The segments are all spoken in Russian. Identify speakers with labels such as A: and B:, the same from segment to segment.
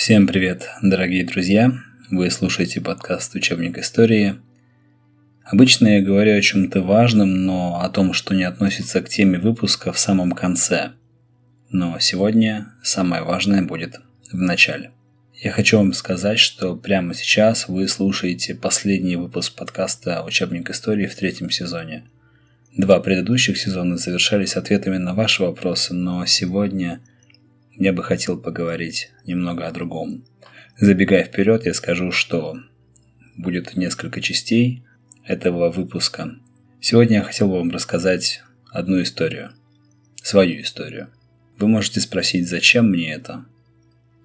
A: Всем привет, дорогие друзья! Вы слушаете подкаст «Учебник истории». Обычно я говорю о чем-то важном, но о том, что не относится к теме выпуска в самом конце. Но сегодня самое важное будет в начале. Я хочу вам сказать, что прямо сейчас вы слушаете последний выпуск подкаста «Учебник истории» в третьем сезоне. Два предыдущих сезона завершались ответами на ваши вопросы, но сегодня я бы хотел поговорить немного о другом. Забегая вперед, я скажу, что будет несколько частей этого выпуска. Сегодня я хотел бы вам рассказать одну историю. Свою историю. Вы можете спросить, зачем мне это?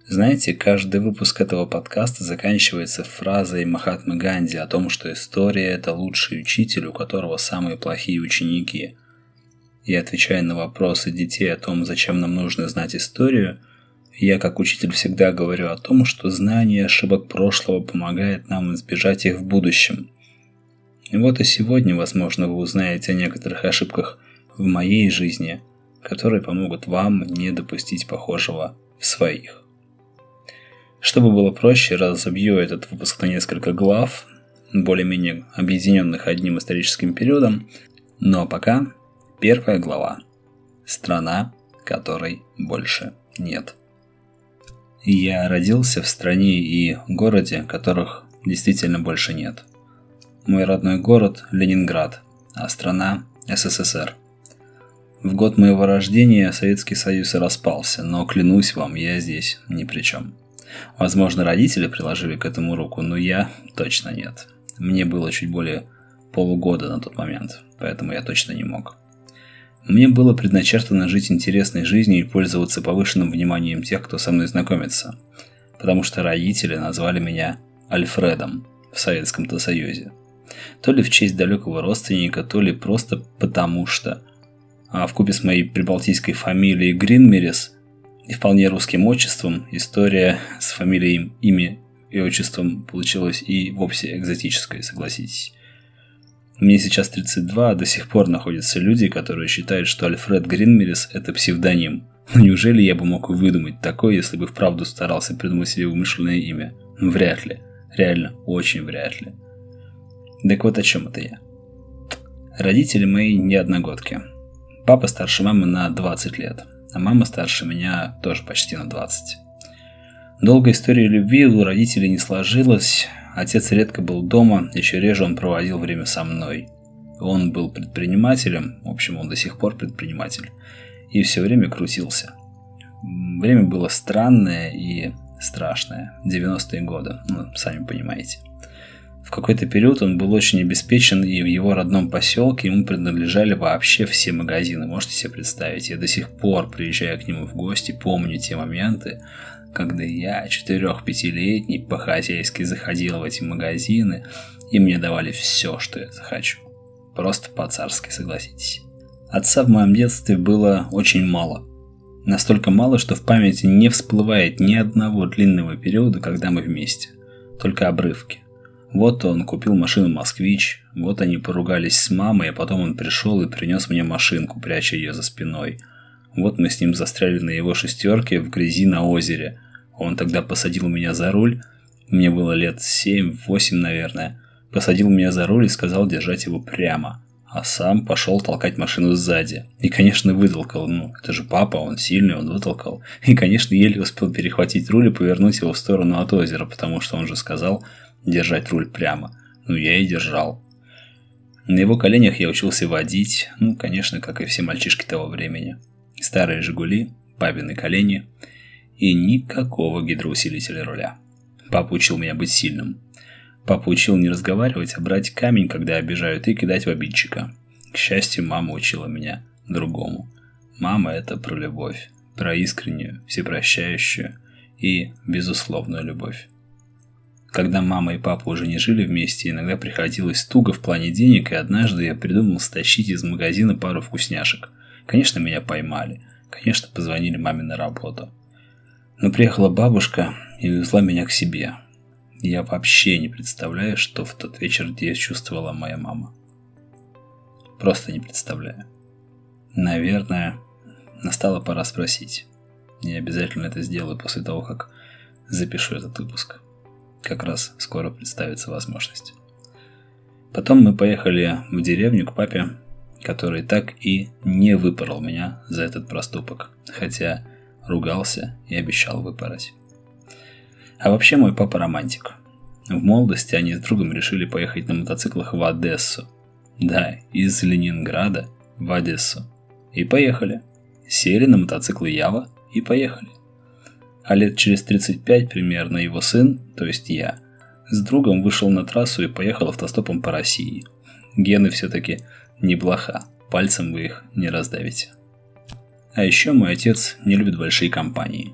A: Знаете, каждый выпуск этого подкаста заканчивается фразой Махатмы Ганди о том, что история – это лучший учитель, у которого самые плохие ученики. И отвечая на вопросы детей о том, зачем нам нужно знать историю, я как учитель всегда говорю о том, что знание ошибок прошлого помогает нам избежать их в будущем. И вот и сегодня, возможно, вы узнаете о некоторых ошибках в моей жизни, которые помогут вам не допустить похожего в своих. Чтобы было проще, разобью этот выпуск на несколько глав, более-менее объединенных одним историческим периодом. А пока первая глава. Страна, которой больше нет. Я родился в стране и городе, которых действительно больше нет. Мой родной город – Ленинград, а страна – СССР. В год моего рождения Советский Союз распался, но клянусь вам, я здесь ни при чем. Возможно, родители приложили к этому руку, но я точно нет. Мне было чуть более полугода на тот момент, поэтому я точно не мог. Мне было предначертано жить интересной жизнью и пользоваться повышенным вниманием тех, кто со мной знакомится, потому что родители назвали меня Альфредом в Советском-то Союзе. То ли в честь далекого родственника, то ли просто потому что. А в купе с моей прибалтийской фамилией Гринмерис и вполне русским отчеством, история с фамилией, имя и отчеством получилась и вовсе экзотической, согласитесь. Мне сейчас 32, а до сих пор находятся люди, которые считают, что Альфред Гринмерис – это псевдоним. Но неужели я бы мог выдумать такое, если бы вправду старался придумать себе вымышленное имя? Вряд ли. Реально, очень вряд ли. Так вот о чем это я. Родители мои не одногодки. Папа старше мамы на 20 лет а мама старше меня тоже почти на 20. Долгая история любви у родителей не сложилась, отец редко был дома, еще реже он проводил время со мной. Он был предпринимателем, в общем, он до сих пор предприниматель, и все время крутился. Время было странное и страшное, 90-е годы, ну, сами понимаете. В какой-то период он был очень обеспечен, и в его родном поселке ему принадлежали вообще все магазины. Можете себе представить? Я до сих пор, приезжая к нему в гости, помню те моменты, когда я, четырех-пятилетний, по-хозяйски заходил в эти магазины, и мне давали все, что я захочу. Просто по-царски, согласитесь. Отца в моем детстве было очень мало. Настолько мало, что в памяти не всплывает ни одного длинного периода, когда мы вместе. Только обрывки. Вот он купил машину «Москвич», вот они поругались с мамой, а потом он пришел и принес мне машинку, пряча ее за спиной. Вот мы с ним застряли на его шестерке в грязи на озере. Он тогда посадил меня за руль, мне было лет семь-восемь, наверное. Посадил меня за руль и сказал держать его прямо. А сам пошел толкать машину сзади. И, конечно, вытолкал. Ну, это же папа, он сильный, он вытолкал. И, конечно, еле успел перехватить руль и повернуть его в сторону от озера, потому что он же сказал, держать руль прямо. Ну, я и держал. На его коленях я учился водить, ну, конечно, как и все мальчишки того времени. Старые «Жигули», папины колени и никакого гидроусилителя руля. Папа учил меня быть сильным. Папа учил не разговаривать, а брать камень, когда обижают, и кидать в обидчика. К счастью, мама учила меня другому. Мама – это про любовь, про искреннюю, всепрощающую и безусловную любовь. Когда мама и папа уже не жили вместе, иногда приходилось туго в плане денег, и однажды я придумал стащить из магазина пару вкусняшек. Конечно, меня поймали. Конечно, позвонили маме на работу. Но приехала бабушка и увезла меня к себе. Я вообще не представляю, что в тот вечер здесь чувствовала моя мама. Просто не представляю. Наверное, настала пора спросить. Я обязательно это сделаю после того, как запишу этот выпуск. Как раз скоро представится возможность. Потом мы поехали в деревню к папе, который так и не выпорол меня за этот проступок, хотя ругался и обещал выпороть. А вообще мой папа романтик. В молодости они с другом решили поехать на мотоциклах в Одессу. Да, из Ленинграда в Одессу. И поехали. Сели на мотоциклы Ява и поехали. А лет через 35 примерно его сын, то есть я, с другом вышел на трассу и поехал автостопом по России. Гены все-таки не блоха, пальцем вы их не раздавите. А еще мой отец не любит большие компании.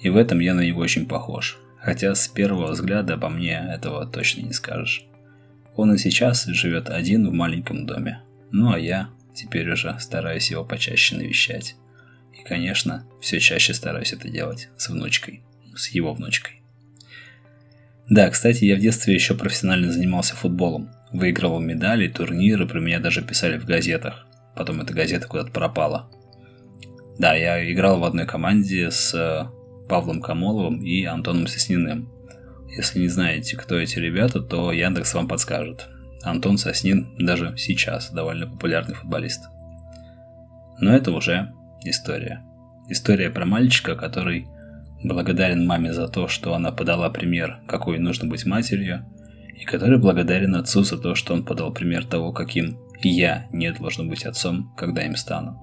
A: И в этом я на него очень похож. Хотя с первого взгляда обо мне этого точно не скажешь. Он и сейчас живет один в маленьком доме. Ну а я теперь уже стараюсь его почаще навещать. И, конечно, все чаще стараюсь это делать с внучкой, с его внучкой. Да, кстати, я в детстве еще профессионально занимался футболом. Выигрывал медали, турниры, про меня даже писали в газетах. Потом эта газета куда-то пропала. Да, я играл в одной команде с э, Павлом Камоловым и Антоном Сосниным. Если не знаете, кто эти ребята, то Яндекс вам подскажет. Антон Соснин даже сейчас довольно популярный футболист. Но это уже история. История про мальчика, который благодарен маме за то, что она подала пример, какой нужно быть матерью, и который благодарен отцу за то, что он подал пример того, каким я не должен быть отцом, когда им стану.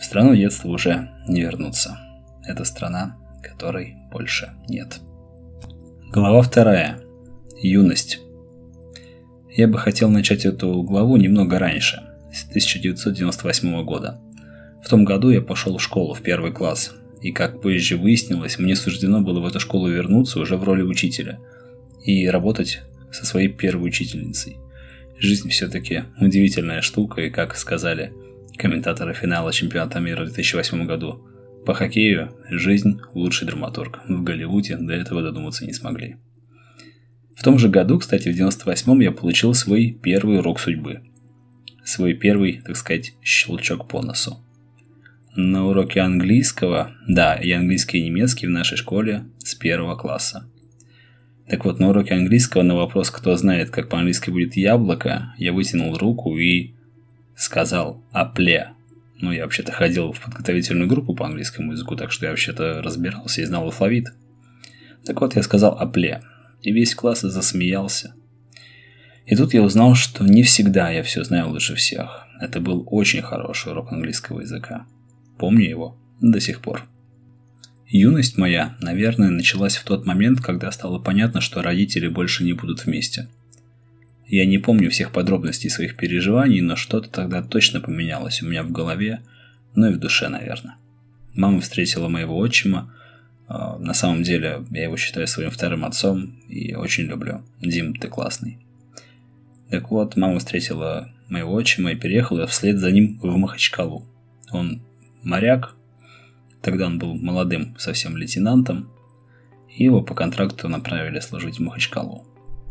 A: В страну детства уже не вернуться. Это страна, которой больше нет. Глава вторая. Юность. Я бы хотел начать эту главу немного раньше, с 1998 года. В том году я пошел в школу в первый класс, и как позже выяснилось, мне суждено было в эту школу вернуться уже в роли учителя и работать со своей первой учительницей. Жизнь все-таки удивительная штука, и как сказали комментаторы финала чемпионата мира в 2008 году, по хоккею жизнь лучший драматург. В Голливуде до этого додуматься не смогли. В том же году, кстати, в 98-м я получил свой первый урок судьбы. Свой первый, так сказать, щелчок по носу. На уроке английского, да, и английский и немецкий в нашей школе с первого класса. Так вот, на уроке английского на вопрос, кто знает, как по-английски будет яблоко, я вытянул руку и сказал «апле». Ну, я вообще-то ходил в подготовительную группу по английскому языку, так что я вообще-то разбирался и знал алфавит. Так вот, я сказал «апле», и весь класс засмеялся. И тут я узнал, что не всегда я все знаю лучше всех. Это был очень хороший урок английского языка. Помню его до сих пор. Юность моя, наверное, началась в тот момент, когда стало понятно, что родители больше не будут вместе – я не помню всех подробностей своих переживаний, но что-то тогда точно поменялось у меня в голове, ну и в душе, наверное. Мама встретила моего отчима. А, на самом деле, я его считаю своим вторым отцом и очень люблю. Дим, ты классный. Так вот, мама встретила моего отчима и переехала вслед за ним в Махачкалу. Он моряк, тогда он был молодым совсем лейтенантом, его по контракту направили служить в Махачкалу.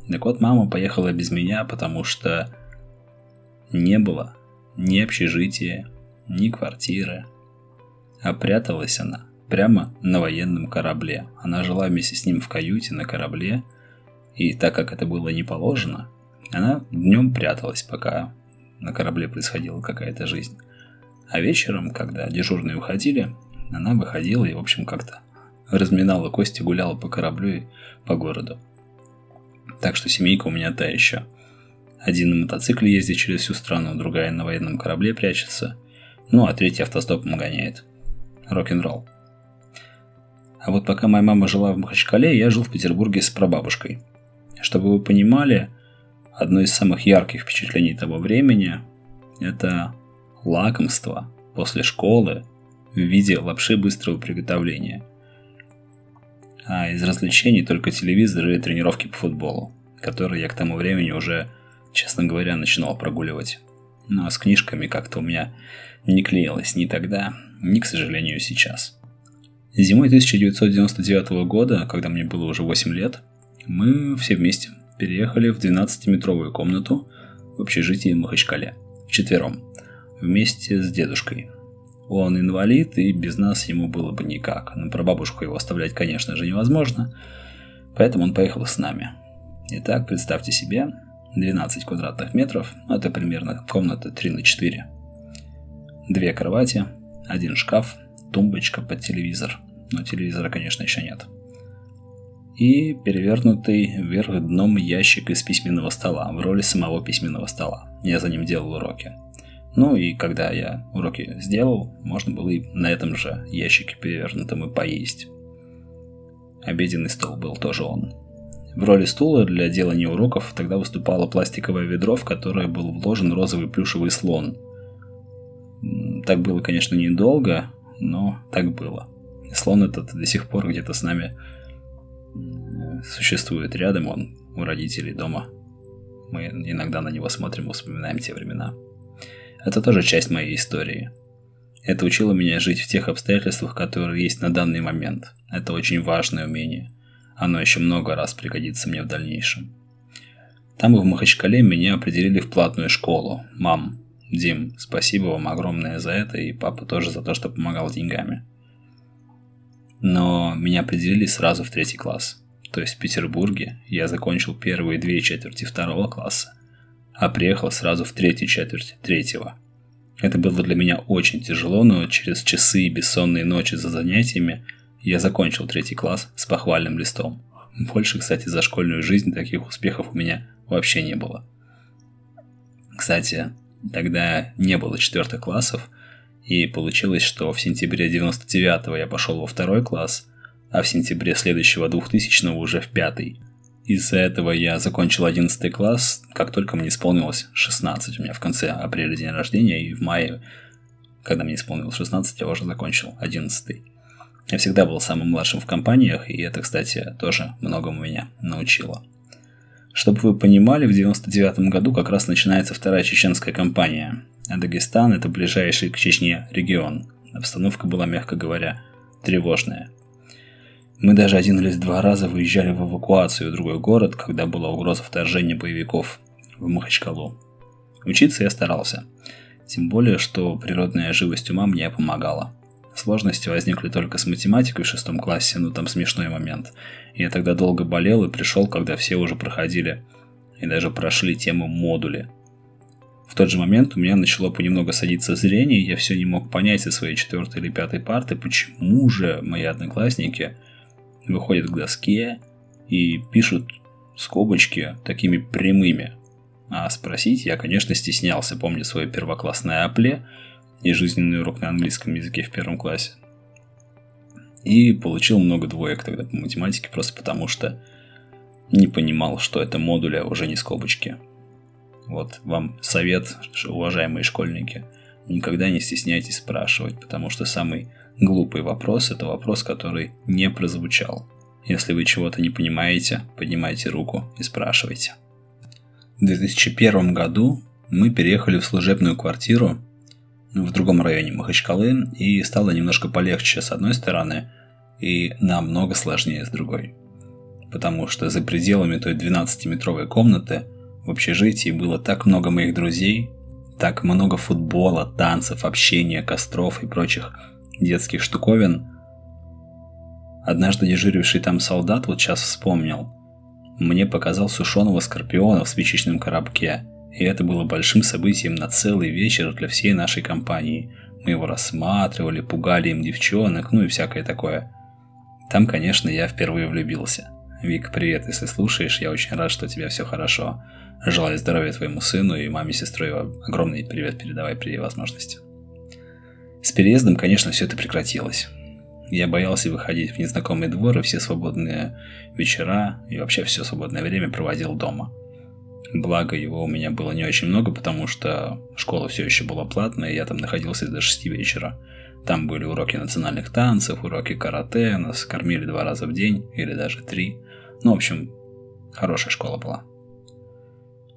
A: Так вот, мама поехала без меня, потому что не было ни общежития, ни квартиры. А пряталась она прямо на военном корабле. Она жила вместе с ним в каюте на корабле, и так как это было не положено, она днем пряталась, пока на корабле происходила какая-то жизнь. А вечером, когда дежурные уходили, она выходила и, в общем, как-то разминала кости, гуляла по кораблю и по городу. Так что семейка у меня та еще. Один на мотоцикле ездит через всю страну, другая на военном корабле прячется. Ну, а третий автостопом гоняет. Рок-н-ролл. А вот пока моя мама жила в Махачкале, я жил в Петербурге с прабабушкой. Чтобы вы понимали, одно из самых ярких впечатлений того времени – это лакомство после школы в виде лапши быстрого приготовления – а из развлечений только телевизор и тренировки по футболу, которые я к тому времени уже, честно говоря, начинал прогуливать. А с книжками как-то у меня не клеилось ни тогда, ни, к сожалению, сейчас. Зимой 1999 года, когда мне было уже 8 лет, мы все вместе переехали в 12-метровую комнату в общежитии в Махачкале, вчетвером, вместе с дедушкой. Он инвалид, и без нас ему было бы никак. Но про бабушку его оставлять, конечно же, невозможно. Поэтому он поехал с нами. Итак, представьте себе, 12 квадратных метров, это примерно комната 3 на 4. Две кровати, один шкаф, тумбочка под телевизор. Но телевизора, конечно, еще нет. И перевернутый вверх дном ящик из письменного стола в роли самого письменного стола. Я за ним делал уроки. Ну и когда я уроки сделал, можно было и на этом же ящике перевернутом и поесть. Обеденный стол был тоже он. В роли стула для делания уроков тогда выступало пластиковое ведро, в которое был вложен розовый плюшевый слон. Так было, конечно, недолго, но так было. Слон этот до сих пор где-то с нами существует рядом, он у родителей дома. Мы иногда на него смотрим и вспоминаем те времена. Это тоже часть моей истории. Это учило меня жить в тех обстоятельствах, которые есть на данный момент. Это очень важное умение. Оно еще много раз пригодится мне в дальнейшем. Там и в Махачкале меня определили в платную школу. Мам, Дим, спасибо вам огромное за это, и папа тоже за то, что помогал деньгами. Но меня определили сразу в третий класс. То есть в Петербурге я закончил первые две четверти второго класса, а приехал сразу в третью четверть третьего – это было для меня очень тяжело, но через часы и бессонные ночи за занятиями я закончил третий класс с похвальным листом. Больше, кстати, за школьную жизнь таких успехов у меня вообще не было. Kстати, тогда не было четвертых классов, и получилось, что в сентябре 99-го я пошел во второй класс, а в сентябре следующего 2000-го уже в пятый. Из-за этого я закончил 11 класс, как только мне исполнилось 16. У меня в конце апреля день рождения, и в мае, когда мне исполнилось 16, я уже закончил 11. Я всегда был самым младшим в компаниях, и это, кстати, тоже многому меня научило. Чтобы вы понимали, в 99 году как раз начинается вторая чеченская кампания, а Дагестан – это ближайший к Чечне регион. Обстановка была, мягко говоря, тревожная – мы даже один или два раза выезжали в эвакуацию в другой город, когда была угроза вторжения боевиков в Махачкалу. Учиться я старался. Тем более, что природная живость ума мне помогала. Сложности возникли только с математикой в шестом классе, но там смешной момент. Я тогда долго болел и пришел, когда все уже проходили и даже прошли тему модули. В тот же момент у меня начало понемногу садиться зрение, и я все не мог понять со своей четвертой или пятой парты, почему же мои одноклассники – выходят к доске и пишут скобочки такими прямыми. А спросить я, конечно, стеснялся, помню свое первоклассное апле и жизненный урок на английском языке в первом классе. И получил много двоек тогда по математике, просто потому что не понимал, что это модули, а уже не скобочки. Вот вам совет, уважаемые школьники, никогда не стесняйтесь спрашивать, потому что самый Глупый вопрос – это вопрос, который не прозвучал. Если вы чего-то не понимаете, поднимайте руку и спрашивайте. В 2001 году мы переехали в служебную квартиру в другом районе Махачкалы, и стало немножко полегче с одной стороны и намного сложнее с другой. Потому что за пределами той 12-метровой комнаты в общежитии было так много моих друзей, так много футбола, танцев, общения, костров и прочих детских штуковин. Однажды дежуривший там солдат вот сейчас вспомнил. Мне показал сушеного скорпиона в спичечном коробке, и это было большим событием на целый вечер для всей нашей компании. Мы его рассматривали, пугали им девчонок, ну и всякое такое. Там, конечно, я впервые влюбился. Вик, привет, если слушаешь, я очень рад, что у тебя все хорошо. Желаю здоровья твоему сыну и маме сестрой огромный привет передавай при возможности. С переездом, конечно, все это прекратилось. Я боялся выходить в незнакомый двор, и все свободные вечера и вообще все свободное время проводил дома. Благо, его у меня было не очень много, потому что школа все еще была платная, и я там находился до 6 вечера. Там были уроки национальных танцев, уроки карате, нас кормили два раза в день, или даже три. Ну, в общем, хорошая школа была.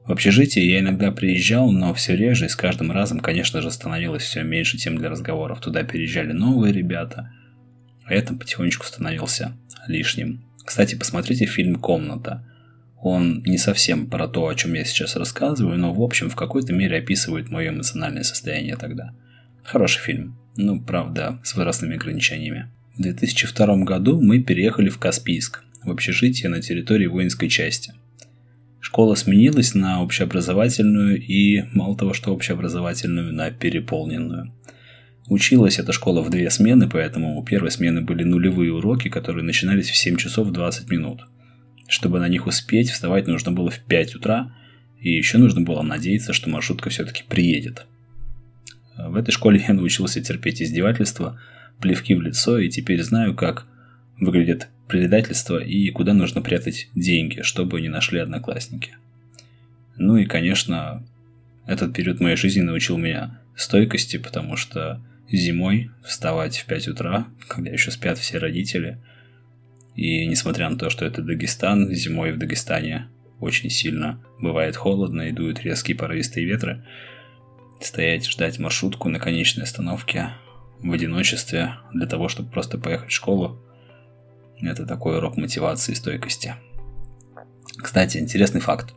A: В общежитие я иногда приезжал, но все реже, и с каждым разом, конечно же, становилось все меньше тем для разговоров. Туда переезжали новые ребята, а я там потихонечку становился лишним. Кстати, посмотрите фильм «Комната». Он не совсем про то, о чем я сейчас рассказываю, но, в общем, в какой-то мере описывает мое эмоциональное состояние тогда. Хороший фильм. Ну, правда, с возрастными ограничениями. В 2002 году мы переехали в Каспийск, в общежитие на территории воинской части. Школа сменилась на общеобразовательную и, мало того, что общеобразовательную, на переполненную. Училась эта школа в две смены, поэтому у первой смены были нулевые уроки, которые начинались в 7 часов 20 минут. Чтобы на них успеть, вставать нужно было в 5 утра, и еще нужно было надеяться, что маршрутка все-таки приедет. В этой школе я научился терпеть издевательства, плевки в лицо, и теперь знаю, как выглядит предательство и куда нужно прятать деньги, чтобы не нашли одноклассники. Ну и, конечно, этот период моей жизни научил меня стойкости, потому что зимой вставать в 5 утра, когда еще спят все родители, и несмотря на то, что это Дагестан, зимой в Дагестане очень сильно бывает холодно и дуют резкие порывистые ветры, стоять, ждать маршрутку на конечной остановке в одиночестве для того, чтобы просто поехать в школу, это такой урок мотивации и стойкости. Кстати, интересный факт.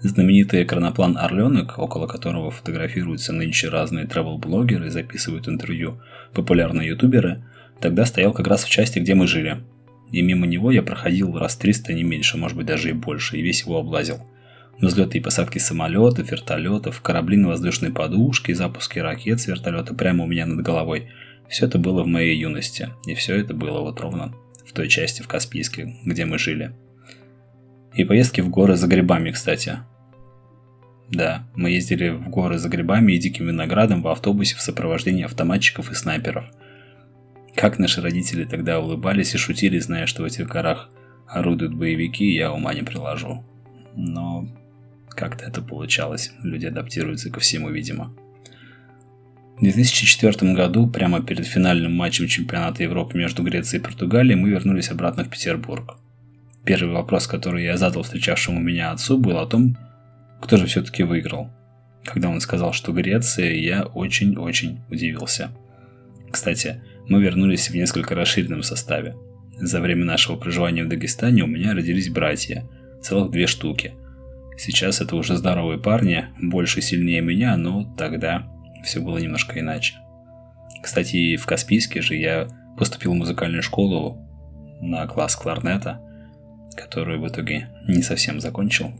A: Знаменитый экраноплан «Орленок», около которого фотографируются нынче разные travel-блогеры и записывают интервью популярные ютуберы, тогда стоял как раз в части, где мы жили. И мимо него я проходил раз 300, не меньше, может быть даже и больше, и весь его облазил. Взлеты и посадки самолетов, вертолетов, корабли на воздушной подушке, запуски ракет с вертолета прямо у меня над головой. Все это было в моей юности. И все это было вот ровно в той части в Каспийске, где мы жили. И поездки в горы за грибами, кстати. Да, мы ездили в горы за грибами и диким виноградом в автобусе в сопровождении автоматчиков и снайперов. Как наши родители тогда улыбались и шутили, зная, что в этих горах орудуют боевики, я ума не приложу. Но как-то это получалось. Люди адаптируются ко всему, видимо. В 2004 году, прямо перед финальным матчем чемпионата Европы между Грецией и Португалией, мы вернулись обратно в Петербург. Первый вопрос, который я задал встречавшему меня отцу, был о том, кто же все-таки выиграл. Когда он сказал, что Греция, я очень-очень удивился. Кстати, мы вернулись в несколько расширенном составе. За время нашего проживания в Дагестане у меня родились братья, целых две штуки – Сейчас это уже здоровые парни, больше сильнее меня, но тогда все было немножко иначе. Кстати, в Каспийске же я поступил в музыкальную школу на класс кларнета, которую в итоге не совсем закончил.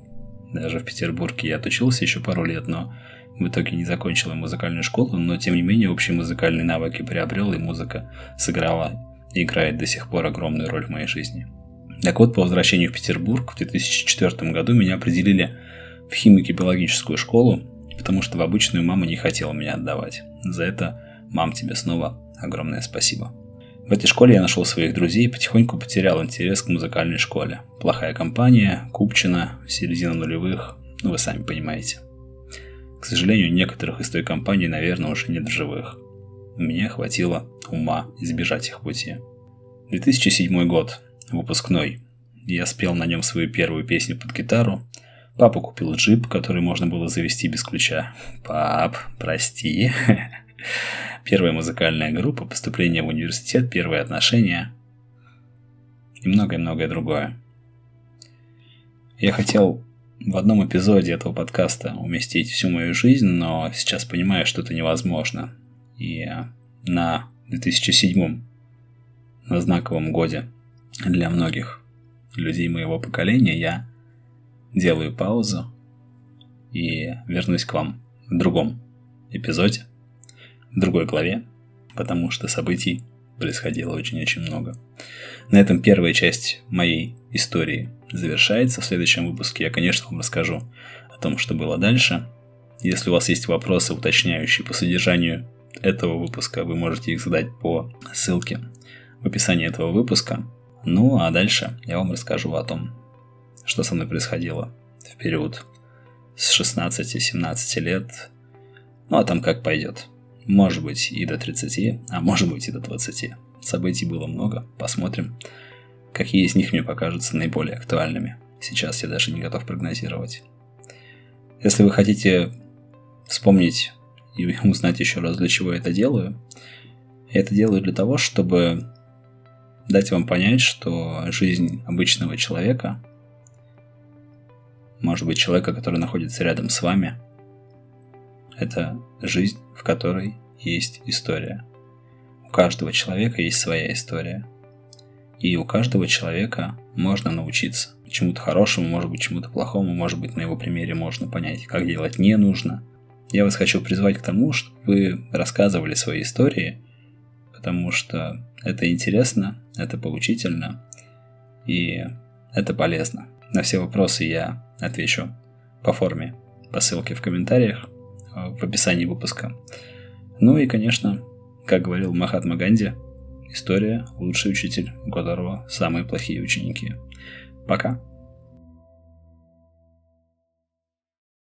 A: Даже в Петербурге я отучился еще пару лет, но в итоге не закончил музыкальную школу, но тем не менее общие музыкальные навыки приобрел, и музыка сыграла и играет до сих пор огромную роль в моей жизни. Так вот, по возвращению в Петербург в 2004 году меня определили в химико-биологическую школу, потому что в обычную мама не хотела меня отдавать. За это, мам, тебе снова огромное спасибо. В этой школе я нашел своих друзей и потихоньку потерял интерес к музыкальной школе. Плохая компания, Купчина, середина нулевых, ну вы сами понимаете. К сожалению, некоторых из той компании, наверное, уже нет в живых. Мне хватило ума избежать их пути. 2007 год выпускной. Я спел на нем свою первую песню под гитару. Папа купил джип, который можно было завести без ключа. Пап, прости. Первая музыкальная группа, поступление в университет, первые отношения и многое-многое другое. Я хотел в одном эпизоде этого подкаста уместить всю мою жизнь, но сейчас понимаю, что это невозможно. И на 2007 на знаковом годе для многих людей моего поколения я делаю паузу и вернусь к вам в другом эпизоде, в другой главе, потому что событий происходило очень-очень много. На этом первая часть моей истории завершается. В следующем выпуске я, конечно, вам расскажу о том, что было дальше. Если у вас есть вопросы, уточняющие по содержанию этого выпуска, вы можете их задать по ссылке в описании этого выпуска. Ну, а дальше я вам расскажу о том, что со мной происходило в период с 16-17 лет. Ну, а там как пойдет. Может быть и до 30, а может быть и до 20. Событий было много, посмотрим, какие из них мне покажутся наиболее актуальными. Сейчас я даже не готов прогнозировать. Если вы хотите вспомнить и узнать еще раз, для чего я это делаю, я это делаю для того, чтобы дать вам понять, что жизнь обычного человека, может быть, человека, который находится рядом с вами, это жизнь, в которой есть история. У каждого человека есть своя история. И у каждого человека можно научиться чему-то хорошему, может быть, чему-то плохому, может быть, на его примере можно понять, как делать не нужно. Я вас хочу призвать к тому, чтобы вы рассказывали свои истории, потому что это интересно, это поучительно и это полезно. На все вопросы я отвечу по форме, по ссылке в комментариях, в описании выпуска. Ну и, конечно, как говорил Махатма Ганди, история – лучший учитель, у которого самые плохие ученики. Пока.